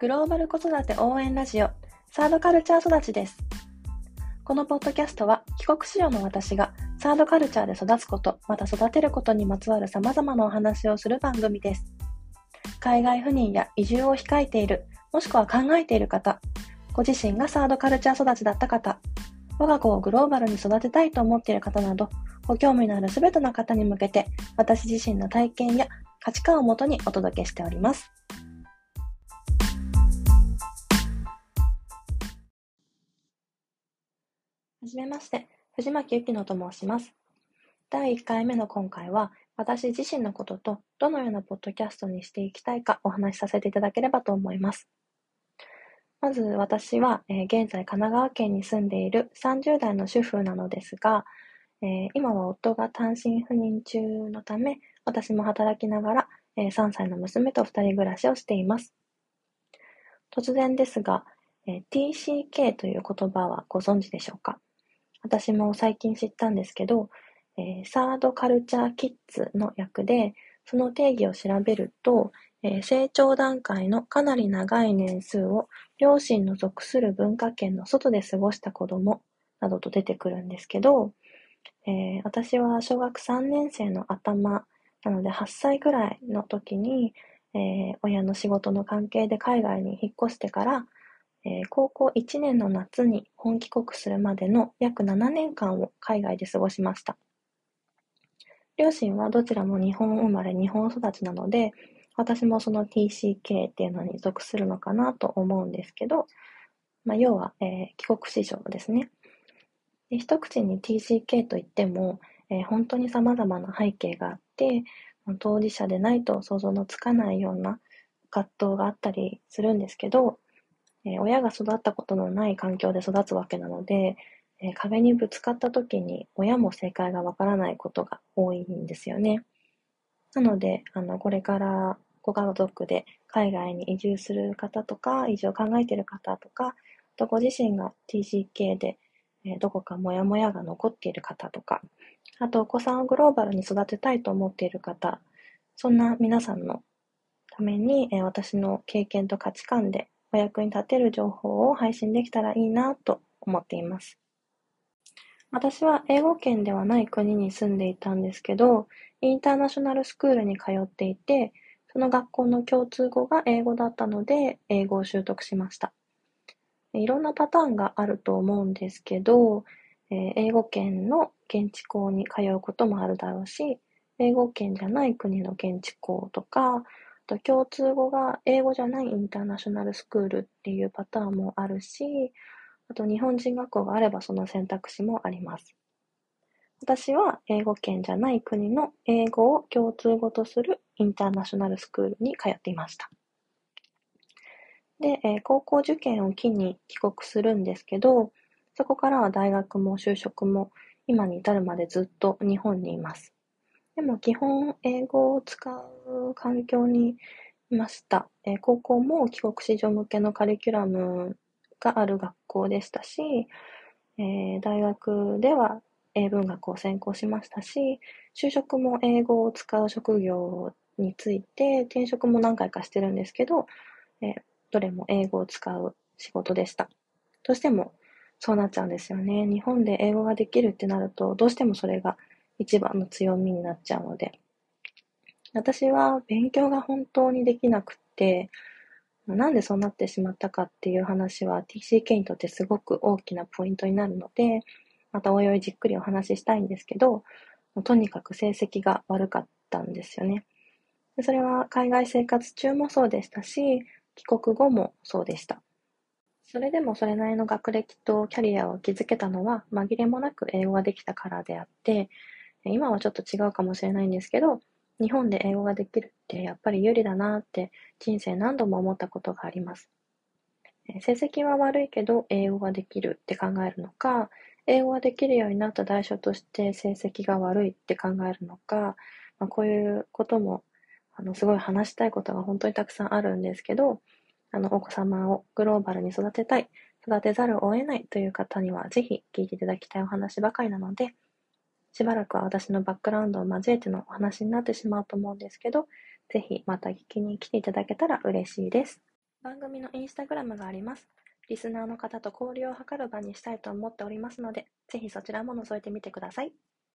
グローバル子育て応援ラジオ、サードカルチャー育ちです。このポッドキャストは、帰国子女の私が、サードカルチャーで育つこと、また育てることにまつわる様々なお話をする番組です。海外赴任や移住を控えている、もしくは考えている方、ご自身がサードカルチャー育ちだった方、我が子をグローバルに育てたいと思っている方など、ご興味のあるすべての方に向けて、私自身の体験や価値観をもとにお届けしております。はじめまして、藤巻ゆきのと申します。第1回目の今回は、私自身のこととどのようなポッドキャストにしていきたいかお話しさせていただければと思います。まず私は、えー、現在神奈川県に住んでいる30代の主婦なのですが、えー、今は夫が単身赴任中のため、私も働きながら、えー、3歳の娘と2人暮らしをしています。突然ですが、え TCK という言葉はご存知でしょうか？私も最近知ったんですけど、えサードカルチャーキッズの役で、その定義を調べると、え成長段階のかなり長い年数を両親の属する文化圏の外で過ごした子供などと出てくるんですけど、えー、私は小学3年生の頭なので8歳ぐらいの時に、えー、親の仕事の関係で海外に引っ越してから、えー、高校1年の夏に本帰国するまでの約7年間を海外で過ごしました。両親はどちらも日本生まれ、日本育ちなので、私もその TCK っていうのに属するのかなと思うんですけど、まあ、要は、えー、帰国子女ですね。で一口に TCK といっても、えー、本当に様々な背景があって、当事者でないと想像のつかないような葛藤があったりするんですけど、えー、親が育ったことのない環境で育つわけなので、えー、壁にぶつかった時に親も正解がわからないことが多いんですよね。なので、あの、これからご家族で海外に移住する方とか、移住を考えている方とか、とご自身が TCK でえどこかモヤモヤが残っている方とか、あとお子さんをグローバルに育てたいと思っている方、そんな皆さんのために、え私の経験と価値観でお役に立てる情報を配信できたらいいなと思っています。私は英語圏ではない国に住んでいたんですけど、インターナショナルスクールに通っていて、その学校の共通語が英語だったので、英語を習得しました。いろんなパターンがあると思うんですけど、えー、英語圏の現地校に通うこともあるだろうし、英語圏じゃない国の現地校とか、と共通語が英語じゃないインターナショナルスクールっていうパターンもあるし、あと日本人学校があればその選択肢もあります。私は英語圏じゃない国の英語を共通語とするインターナショナルスクールに通っていました。で、えー、高校受験を機に帰国するんですけど、そこからは大学も就職も今に至るまでずっと日本にいます。でも基本英語を使う環境にいました。えー、高校も帰国子女向けのカリキュラムがある学校でしたし、えー、大学では英文学を専攻しましたし、就職も英語を使う職業について転職も何回かしてるんですけど、えー、どれも英語を使う仕事でした。どうしてもそうなっちゃうんですよね。日本で英語ができるってなると、どうしてもそれが一番の強みになっちゃうので。私は勉強が本当にできなくって、なんでそうなってしまったかっていう話は TCK にとってすごく大きなポイントになるので、またおいおいじっくりお話ししたいんですけど、とにかく成績が悪かったんですよね。それは海外生活中もそうでしたし、帰国後もそうでした。それでもそれなりの学歴とキャリアを築けたのは紛れもなく英語ができたからであって、今はちょっと違うかもしれないんですけど、日本で英語ができるってやっぱり有利だなって人生何度も思ったことがあります。成績は悪いけど英語ができるって考えるのか、英語ができるようになった代償として成績が悪いって考えるのか、まあ、こういうこともあの、すごい話したいことが本当にたくさんあるんですけど、あの、お子様をグローバルに育てたい、育てざるを得ないという方には、ぜひ聞いていただきたいお話ばかりなので、しばらくは私のバックグラウンドを交えてのお話になってしまうと思うんですけど、ぜひまた聞きに来ていただけたら嬉しいです。番組のインスタグラムがあります。リスナーの方と交流を図る場にしたいと思っておりますので、ぜひそちらも覗いてみてください。